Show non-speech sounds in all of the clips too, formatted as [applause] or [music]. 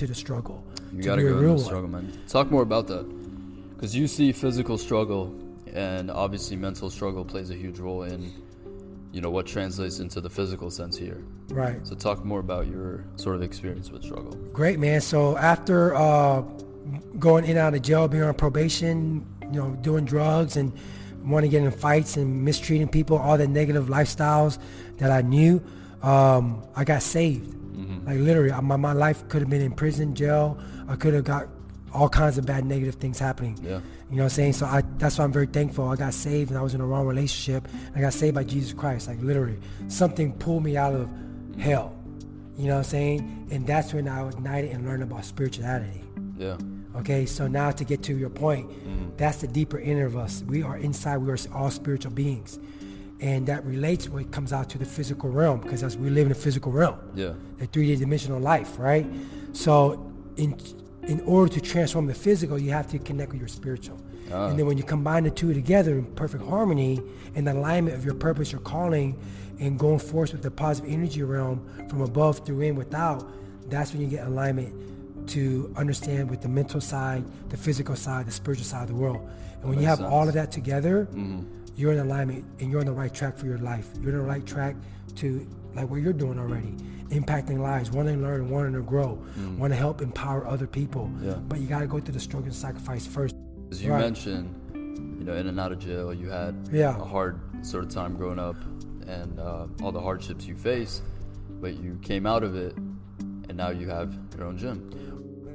into the struggle. You to gotta go real into the one. struggle, man. Talk more about that, because you see physical struggle, and obviously mental struggle plays a huge role in, you know, what translates into the physical sense here. Right. So talk more about your sort of experience with struggle. Great, man. So after uh, going in and out of jail, being on probation, you know, doing drugs and wanting to get in fights and mistreating people, all the negative lifestyles that I knew, um, I got saved. Like literally, my, my life could have been in prison, jail. I could have got all kinds of bad negative things happening. Yeah. You know what I'm saying? So I that's why I'm very thankful. I got saved and I was in a wrong relationship. I got saved by Jesus Christ. Like literally. Something pulled me out of hell. You know what I'm saying? And that's when I was ignited and learned about spirituality. Yeah. Okay, so now to get to your point, mm. that's the deeper inner of us. We are inside, we are all spiritual beings. And that relates what comes out to the physical realm because as we live in a physical realm Yeah. a 3D dimensional life, right? So in in order to transform the physical, you have to connect with your spiritual. Ah. And then when you combine the two together in perfect harmony and alignment of your purpose, your calling, and going forth with the positive energy realm from above through in without, that's when you get alignment to understand with the mental side, the physical side, the spiritual side of the world. And when you have all of that together, you're in alignment and you're on the right track for your life. You're on the right track to like what you're doing already, impacting lives, wanting to learn, wanting to grow, want to help empower other people. Yeah. But you got to go through the struggle and sacrifice first. As you Right. mentioned, you know, in and out of jail, you had Yeah. a hard sort of time growing up, and uh, all the hardships you face, but you came out of it, and now you have your own gym.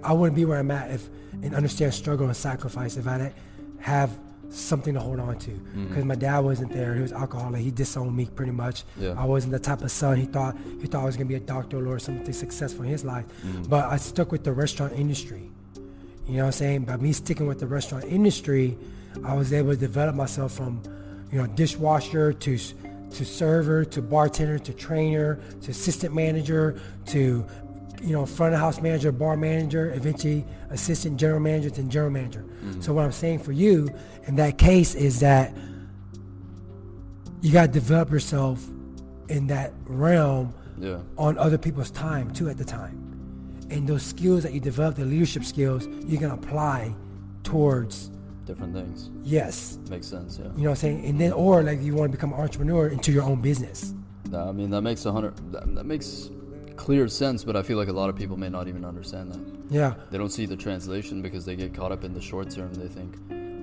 I wouldn't be where I'm at if and understand struggle and sacrifice if I didn't have something to hold on to. Mm-hmm. Because my dad wasn't there; he was alcoholic. He disowned me pretty much. Yeah. I wasn't the type of son he thought he thought I was gonna be a doctor or something successful in his life. Mm-hmm. But I stuck with the restaurant industry. You know what I'm saying? By me sticking with the restaurant industry, I was able to develop myself from, you know, dishwasher to to server to bartender to trainer to assistant manager to you know front of house manager, bar manager, eventually assistant general manager then general manager. Mm-hmm. So what I'm saying for you in that case is that you got to develop yourself in that realm Yeah. on other people's time too at the time. And those skills that you develop, the leadership skills, you can apply towards Different things. yes. Makes sense. Yeah. You know what I'm saying? And then or like you want to become an entrepreneur into your own business. I mean, that makes a hundred. That, that makes clear sense, but I feel like a lot of people may not even understand that. Yeah. They don't see the translation because they get caught up in the short term. They think,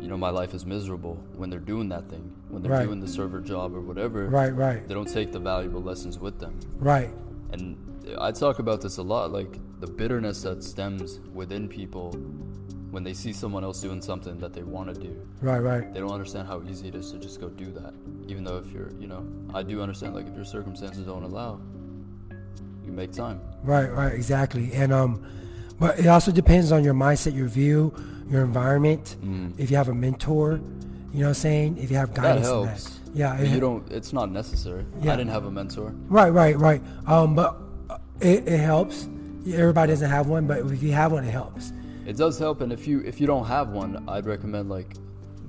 you know, my life is miserable when they're doing that thing, when they're Right. doing the server job or whatever. Right, right. They don't take the valuable lessons with them. Right. And I talk about this a lot, like the bitterness that stems within people when they see someone else doing something that they want to do. Right, right. They don't understand how easy it is to just go do that. Even though if you're, you know, I do understand, like if your circumstances don't allow, you make time. Right, right, exactly. And um but it also depends on your mindset, your view, your environment. If you have a mentor, you know what I'm saying? If you have Mm. That helps. that. Yeah, it- you don't. It's not necessary. Yeah. I didn't have a mentor. Right, right, right. Um, but uh, it, it helps. Everybody doesn't have one, but if you have one, it helps. It does help, and if you if you don't have one, I'd recommend like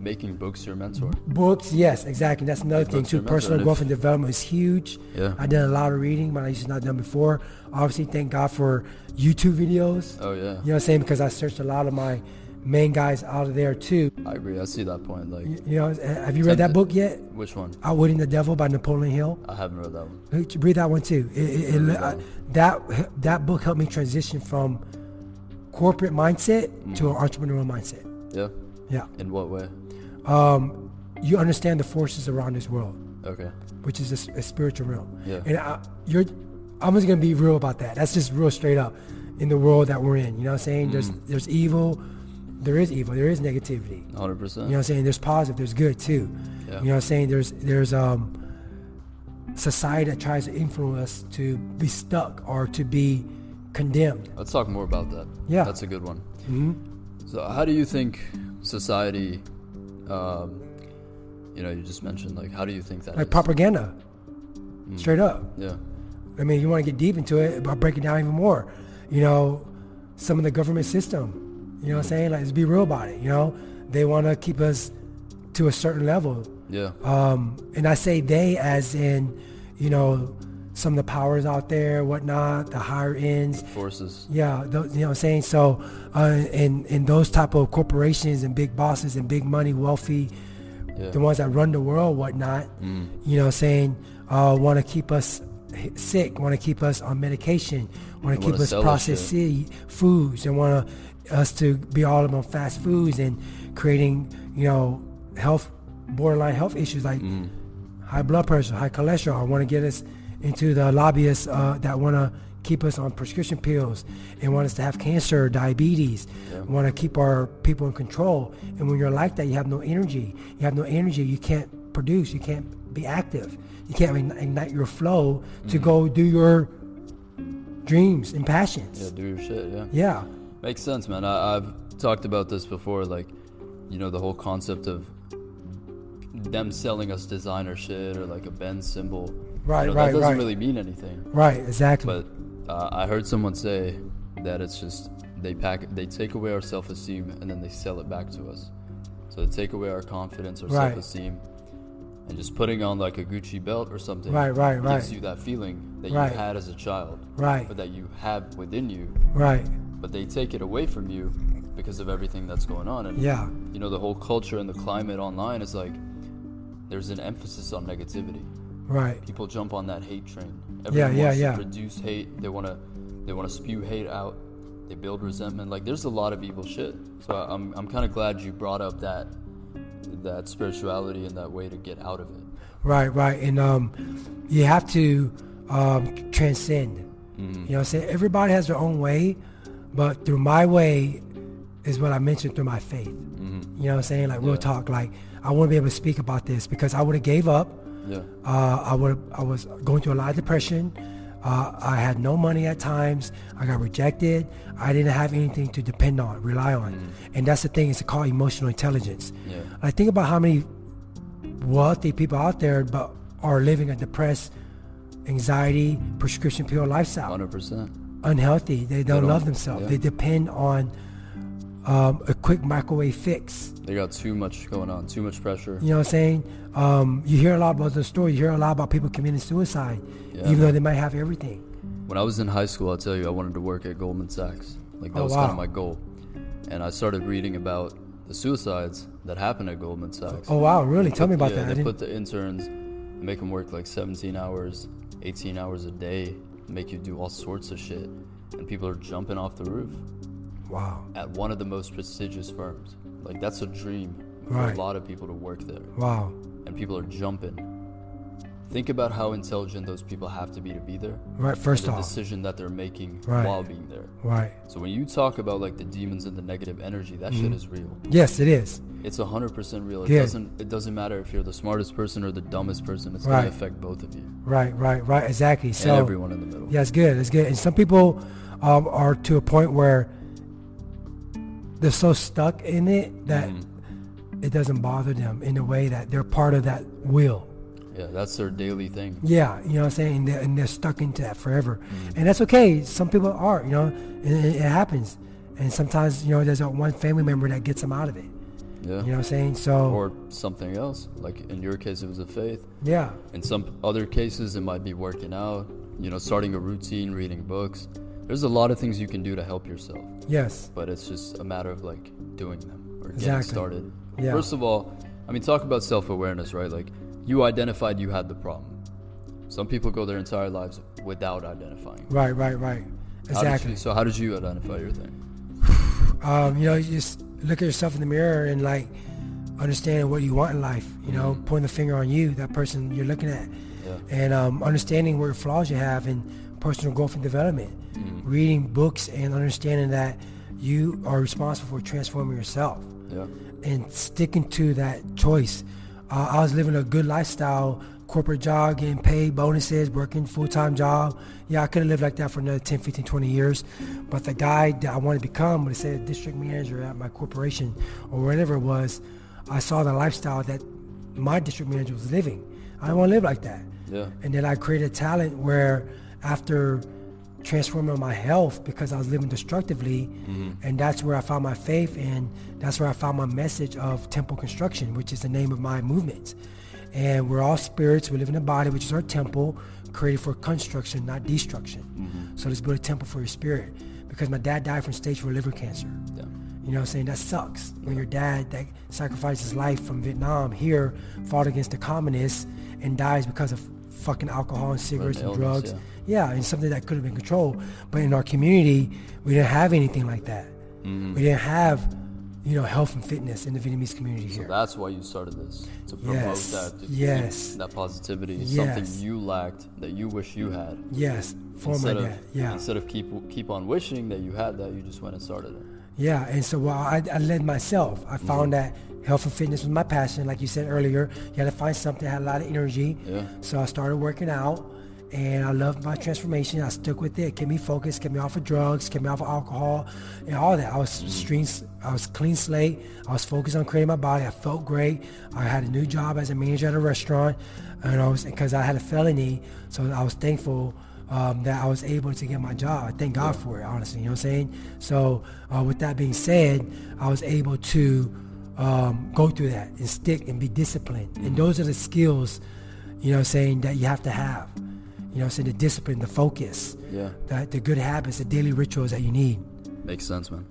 making books your mentor. Books, yes, exactly. That's another thing too. mentor, Personal growth and development is huge. Yeah. I did a lot of reading, but I used to not done before. Obviously, thank God for YouTube videos. Oh yeah, You know what I'm saying? Because I searched a lot of my main guys out of there too. I agree. I see that point. Like You know, eh, have you read that book yet? which one? Outwitting the Devil by Napoleon Hill. I haven't read that one. Read that one too. It, it, it, that that that book helped me transition from corporate mindset to an mm-hmm. entrepreneurial mindset. Yeah. Yeah. In what way? Um, you understand the forces around this world, Okay. which is a spiritual realm. Yeah. And I, you're, I'm just gonna be real about that. That's just real straight up in the world that we're in. You know what I'm saying? There's Mm. there's evil, there is evil, there is negativity. Hundred percent. You know what I'm saying? There's positive, there's good too. Yeah. You know what I'm saying? There's there's um society that tries to influence us to be stuck or to be condemned. Let's talk more about that. Yeah. That's a good one. Mm-hmm. So, how do you think society, um, you know, you just mentioned, like, how do you think that Like is? propaganda. Straight up. Yeah. I mean, you want to get deep into it, about breaking down even more. You know, some of the government system. You know what I'm saying? Like, let's be real about it. You know, they want to keep us to a certain level. Yeah. Um, and I say they as in, you know, some of the powers out there, whatnot, the higher ends. Forces. Yeah, th- you know what I'm saying? So, uh, and, and those type of corporations and big bosses and big money, wealthy, Yeah. the ones that run the world, whatnot, Mm. you know what I'm saying, uh, want to keep us sick, want to keep us on medication, want to keep us processed foods, and want us to be all about fast foods and creating, you know, health, borderline health issues like Mm. high blood pressure, high cholesterol. I Want to get us into the lobbyists uh, that want to keep us on prescription pills and want us to have cancer, diabetes. Yeah. Want to keep our people in control. And when you're like that, you have no energy. You have no energy. You can't produce. You can't be active. You can't ignite your flow to Mhm. go do your dreams and passions. Yeah, do your shit. Yeah. Yeah. Makes sense, man. I, I've talked about this before, like, you know, the whole concept of them selling us designer shit or like a Benz symbol. Right, You know, right, That doesn't right. really mean anything. Right. Exactly. But uh, I heard someone say that it's just they pack, they take away our self-esteem and then they sell it back to us. So they take away our confidence, our Right. self-esteem, and just putting on like a Gucci belt or something. Right, right, gives right. you that feeling that Right. you had as a child, right. But that you have within you, Right. but they take it away from you because of everything that's going on. And Yeah. you know, the whole culture and the climate online is like there's an emphasis on negativity. Right. People jump on that hate train. Everyone yeah, wants yeah. to produce hate. They want to they want to spew hate out. They build resentment. Like there's a lot of evil shit. So I- I'm I'm kind of glad you brought up that that spirituality and that way to get out of it. Right, right. And um, you have to um, transcend. Mhm. You know what I'm saying? Everybody has their own way, but through my way is what I mentioned through my faith. Mhm. You know what I'm saying? Like real Yeah. talk. Like I want to be able to speak about this because I would have gave up. Yeah. Uh, I would I was going through a lot of depression. Uh, I had no money at times. I got rejected. I didn't have anything to depend on, rely on. And that's the thing. It's called emotional intelligence. Yeah. I think about how many wealthy people out there but are living a depressed, anxiety, prescription pill lifestyle. Hundred percent. Unhealthy. They don't, don't- love themselves. yeah. They depend on um, a quick microwave fix. They got too much going on. Too much pressure. You know what I'm saying? Um, you hear a lot about the story. You hear a lot about people committing suicide, Yeah. even though they might have everything. When I was in high school, I'll tell you, I wanted to work at Goldman Sachs. Like that Oh, was kind of my goal. And I started reading about the suicides that happened at Goldman Sachs. Oh wow, really? Tell me about yeah, that. They put the interns, make them work like 17 hours, 18 hours a day, make you do all sorts of shit, and people are jumping off the roof wow, at one of the most prestigious firms. Like that's a dream for Right. a lot of people to work there, wow, and people are jumping. Think about how intelligent those people have to be to be there. right. First the off, decision that they're making Right. while being there. right. So when you talk about like the demons and the negative energy, that shit is real. Yes, it is. It's hundred percent real. It Good. doesn't it doesn't matter if you're the smartest person or the dumbest person. It's Right. gonna affect both of you Right, right, right. Exactly. So and everyone in the middle. Yeah, it's good. It's good. And some people um, are to a point where they're so stuck in it that Mhm. it doesn't bother them in a way that they're part of that wheel. Yeah, that's their daily thing. Yeah, you know what I'm saying? And they're, and they're stuck into that forever. Mm-hmm. And that's okay. Some people are, you know, and it, it happens. And sometimes, you know, there's a one family member that gets them out of it. Yeah. You know what I'm saying? So, Or something else. Like in your case, it was a faith. yeah, In some other cases, it might be working out. You know, starting a routine, reading books. There's a lot of things you can do to help yourself, yes, but it's just a matter of like doing them or getting started. Yeah. First of all, I mean, talk about self-awareness, right? Like you identified you had the problem. Some people go their entire lives without identifying. right, right, right. How Exactly. you- so how did you identify your thing? [sighs] um, you know, you just look at yourself in the mirror and like understand what you want in life. You know, Mhm. pointing the finger on you, that person you're looking at, Yeah. and um, understanding what flaws you have in personal growth and development. Mhm. Reading books and understanding that you are responsible for transforming yourself Yeah. and sticking to that choice. Uh, I was living a good lifestyle, corporate job, getting paid, bonuses, working full-time job. Yeah, I could have lived like that for another 10, 15, 20 years. But the guy that I wanted to become, when I said district manager at my corporation or whatever it was, I saw the lifestyle that my district manager was living. I didn't want to live like that. Yeah. And then I created a talent where after transforming my health because I was living destructively, Mhm. and that's where I found my faith, and that's where I found my message of temple construction, which is the name of my movement. And we're all spirits. We live in a body, which is our temple, created for construction, not destruction. Mm-hmm. So let's build a temple for your spirit. Because my dad died from stage four liver cancer. Yeah. You know what I'm saying? That sucks. When your dad that sacrificed his life from Vietnam here fought against the communists and dies because of fucking alcohol and cigarettes and illness, drugs. Yeah. and something that could have been controlled. But in our community, we didn't have anything like that. Mm-hmm. We didn't have, you know, health and fitness in the Vietnamese community So here. that's why you started this to promote Yes. that. To Yes. that positivity. Yes. Something you lacked that you wish you had. yes, for my instead dad. of Yeah. instead of keep keep on wishing that you had that, you just went and started it. Yeah, and so well, I, I led myself. I found Mm-hmm. that health and fitness was my passion. Like you said earlier, you had to find something that had a lot of energy. Yeah. So I started working out, and I loved my transformation. I stuck with it. Kept me focused. Kept me off of drugs. Kept me off of alcohol, and all that. I was Mm-hmm. stream. I was clean slate. I was focused on creating my body. I felt great. I had a new job as a manager at a restaurant, and I was because I had a felony. So I was thankful um, that I was able to get my job. I thank God for it, honestly. You know what I'm saying? So, uh, with that being said, I was able to um, go through that and stick and be disciplined. And those are the skills, you know I'm saying, that you have to have. You know I'm saying? The discipline, the focus, Yeah. the, the good habits, the daily rituals that you need. Makes sense, man.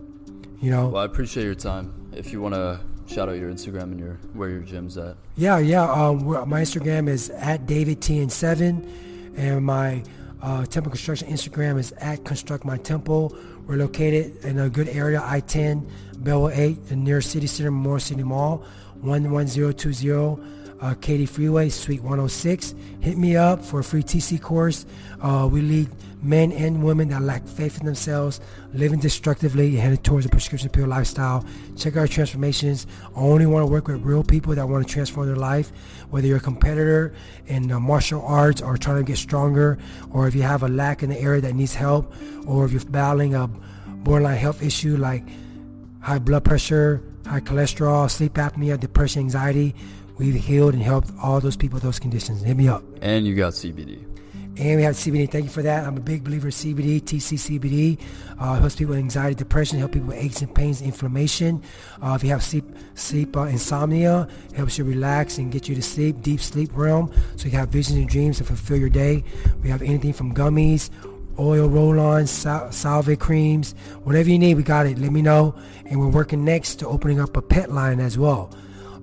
You know? Well, I appreciate your time. If you want to shout out your Instagram and your where your gym's at. Yeah, yeah. Um, my Instagram is at DavidTN7, and my uh, Temple Construction Instagram is at Construct My Temple. We're located in a good area, I-10, Beltway 8, the near City Center Memorial City Mall, 11020 uh, Katy Freeway, Suite 106. Hit me up for a free TC course. Uh, we lead men and women that lack faith in themselves, living destructively, headed towards a prescription pill lifestyle. Check out our transformations. I only want to work with real people that want to transform their life. Whether you're a competitor in uh, martial arts or trying to get stronger, or if you have a lack in the area that needs help, or if you're battling a borderline health issue like high blood pressure, high cholesterol, sleep apnea, depression, anxiety. We've healed and helped all those people with those conditions. Hit me up. And you got CBD. And we have CBD. Thank you for that. I'm a big believer in CBD, TCCBD. Uh, helps people with anxiety, depression, help people with aches and pains, inflammation. Uh, if you have sleep, sleep uh, insomnia, helps you relax and get you to sleep, deep sleep realm. So you have visions and dreams to fulfill your day. We have anything from gummies, oil roll-ons, sal- salve creams, whatever you need, we got it. Let me know. And we're working next to opening up a pet line as well.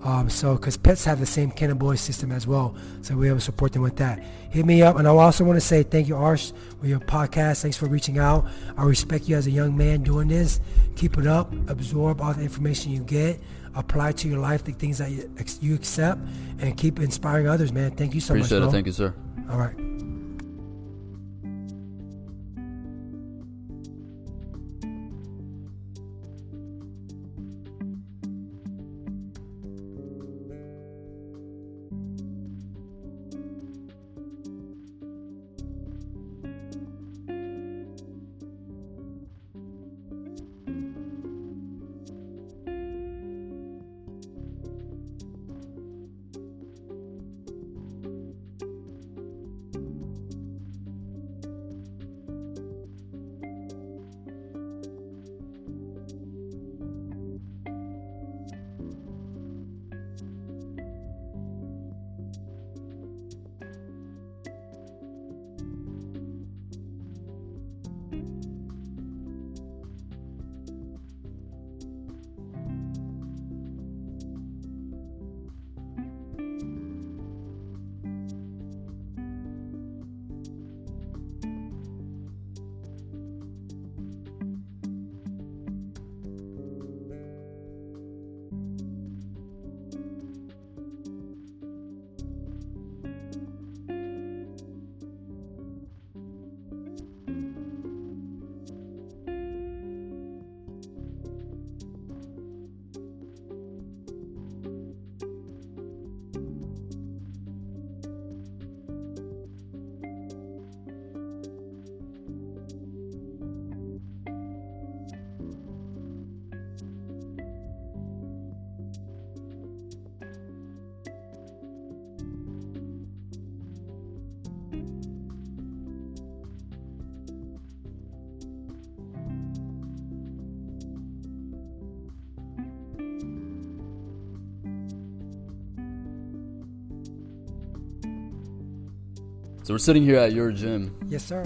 Um, so, because pets have the same cannabinoid system as well, so able to support them with that. Hit me up, and I also want to say thank you, Arsh, for your podcast. Thanks for reaching out. I respect you as a young man doing this. Keep it up. Absorb all the information you get. Apply to your life the things that you, you accept, and keep inspiring others, man. Thank you so Appreciate much. it. bro. Thank you, sir. All right. So we're sitting here at your gym. Yes, sir.